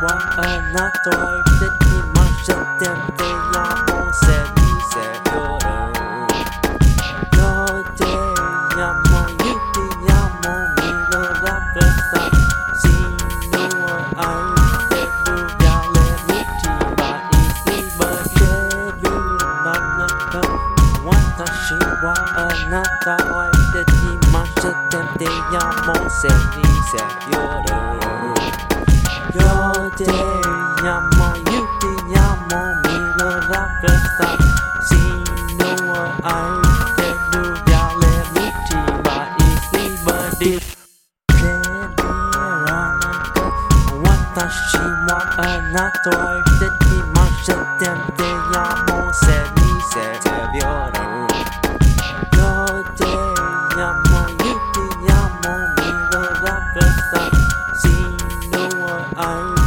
moi un acteur Cette image je t'aime payant mon service c'est heureux Yo te amo, yo amo Mi lo representa Si no me je te llamo yo te llamo mira que está si no hay te duda le muti ba y si ba di te dirá que watashi mo anato te ti ma se te te llamo se dice te vioro yo te llamo yo te llamo mira que está si no hay